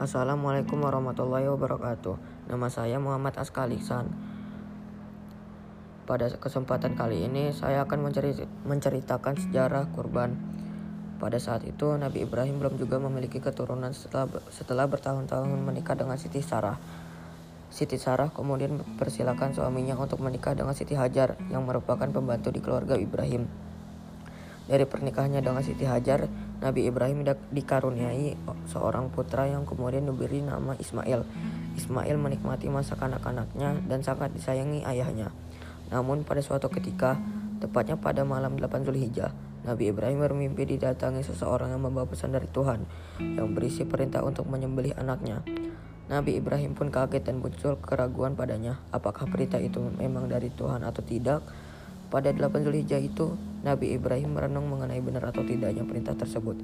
Assalamualaikum warahmatullahi wabarakatuh. Nama saya Muhammad Askaliksan. Pada kesempatan kali ini saya akan menceritakan sejarah kurban. Pada saat itu Nabi Ibrahim belum juga memiliki keturunan setelah, setelah bertahun-tahun menikah dengan Siti Sarah. Siti Sarah kemudian persilakan suaminya untuk menikah dengan Siti Hajar yang merupakan pembantu di keluarga Ibrahim. Dari pernikahannya dengan Siti Hajar, Nabi Ibrahim dikaruniai seorang putra yang kemudian diberi nama Ismail. Ismail menikmati masa kanak-kanaknya dan sangat disayangi ayahnya. Namun pada suatu ketika, tepatnya pada malam 8 Zulhijjah, Nabi Ibrahim bermimpi didatangi seseorang yang membawa pesan dari Tuhan yang berisi perintah untuk menyembelih anaknya. Nabi Ibrahim pun kaget dan muncul keraguan padanya, apakah perintah itu memang dari Tuhan atau tidak. Pada 8 Zulhijjah itu, Nabi Ibrahim merenung mengenai benar atau tidaknya perintah tersebut.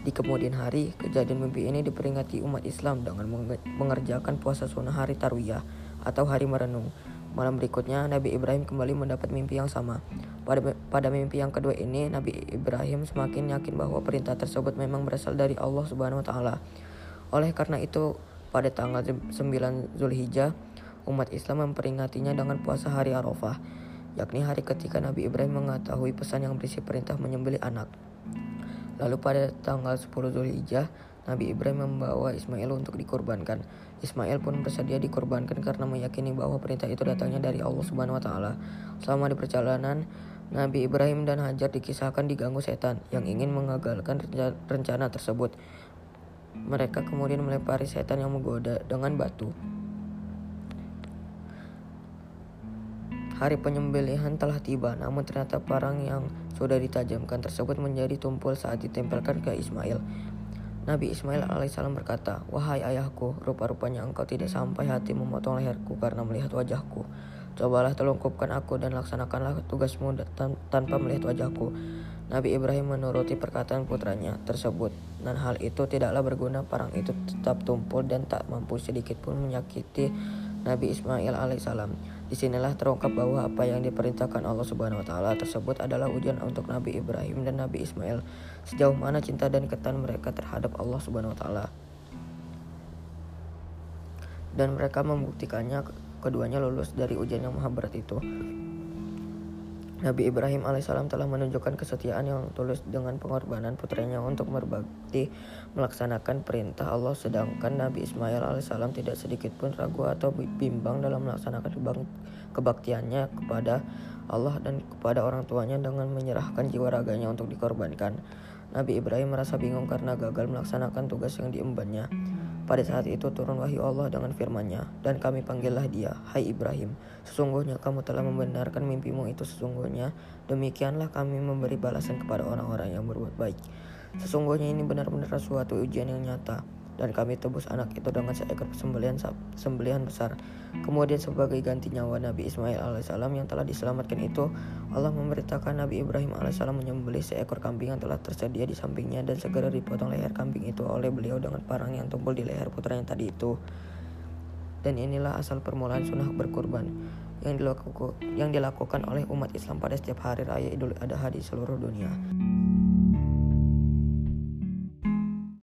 Di kemudian hari, kejadian mimpi ini diperingati umat Islam dengan mengerjakan puasa sunnah hari Tarwiyah atau hari merenung. Malam berikutnya, Nabi Ibrahim kembali mendapat mimpi yang sama. Pada, pada mimpi yang kedua ini, Nabi Ibrahim semakin yakin bahwa perintah tersebut memang berasal dari Allah Subhanahu wa taala. Oleh karena itu, pada tanggal 9 Zulhijjah, umat Islam memperingatinya dengan puasa hari Arafah yakni hari ketika Nabi Ibrahim mengetahui pesan yang berisi perintah menyembelih anak. Lalu pada tanggal 10 Zulhijjah, Nabi Ibrahim membawa Ismail untuk dikorbankan. Ismail pun bersedia dikorbankan karena meyakini bahwa perintah itu datangnya dari Allah Subhanahu wa taala. Selama di perjalanan, Nabi Ibrahim dan Hajar dikisahkan diganggu setan yang ingin mengagalkan rencana tersebut. Mereka kemudian melempari setan yang menggoda dengan batu. Hari penyembelihan telah tiba, namun ternyata parang yang sudah ditajamkan tersebut menjadi tumpul saat ditempelkan ke Ismail. Nabi Ismail alaihissalam berkata, Wahai ayahku, rupa-rupanya engkau tidak sampai hati memotong leherku karena melihat wajahku. Cobalah telungkupkan aku dan laksanakanlah tugasmu tanpa melihat wajahku. Nabi Ibrahim menuruti perkataan putranya tersebut, dan hal itu tidaklah berguna. Parang itu tetap tumpul dan tak mampu sedikit pun menyakiti Nabi Ismail alaihissalam. Di sinilah terungkap bahwa apa yang diperintahkan Allah Subhanahu wa taala tersebut adalah ujian untuk Nabi Ibrahim dan Nabi Ismail. Sejauh mana cinta dan ketan mereka terhadap Allah Subhanahu wa taala. Dan mereka membuktikannya keduanya lulus dari ujian yang maha berat itu. Nabi Ibrahim alaihissalam telah menunjukkan kesetiaan yang tulus dengan pengorbanan putranya untuk berbakti melaksanakan perintah Allah sedangkan Nabi Ismail alaihissalam tidak sedikit pun ragu atau bimbang dalam melaksanakan kebaktiannya kepada Allah dan kepada orang tuanya dengan menyerahkan jiwa raganya untuk dikorbankan. Nabi Ibrahim merasa bingung karena gagal melaksanakan tugas yang diembannya. Pada saat itu turun wahyu Allah dengan firman-Nya, dan kami panggillah dia, Hai Ibrahim, sesungguhnya kamu telah membenarkan mimpimu itu sesungguhnya, demikianlah kami memberi balasan kepada orang-orang yang berbuat baik. Sesungguhnya ini benar-benar suatu ujian yang nyata, dan kami tebus anak itu dengan seekor sembelihan sembelihan besar. Kemudian sebagai ganti nyawa Nabi Ismail alaihissalam yang telah diselamatkan itu, Allah memberitakan Nabi Ibrahim alaihissalam menyembelih seekor kambing yang telah tersedia di sampingnya dan segera dipotong leher kambing itu oleh beliau dengan parang yang tumpul di leher putranya tadi itu. Dan inilah asal permulaan sunnah berkurban yang dilakukan oleh umat Islam pada setiap hari raya Idul Adha di seluruh dunia.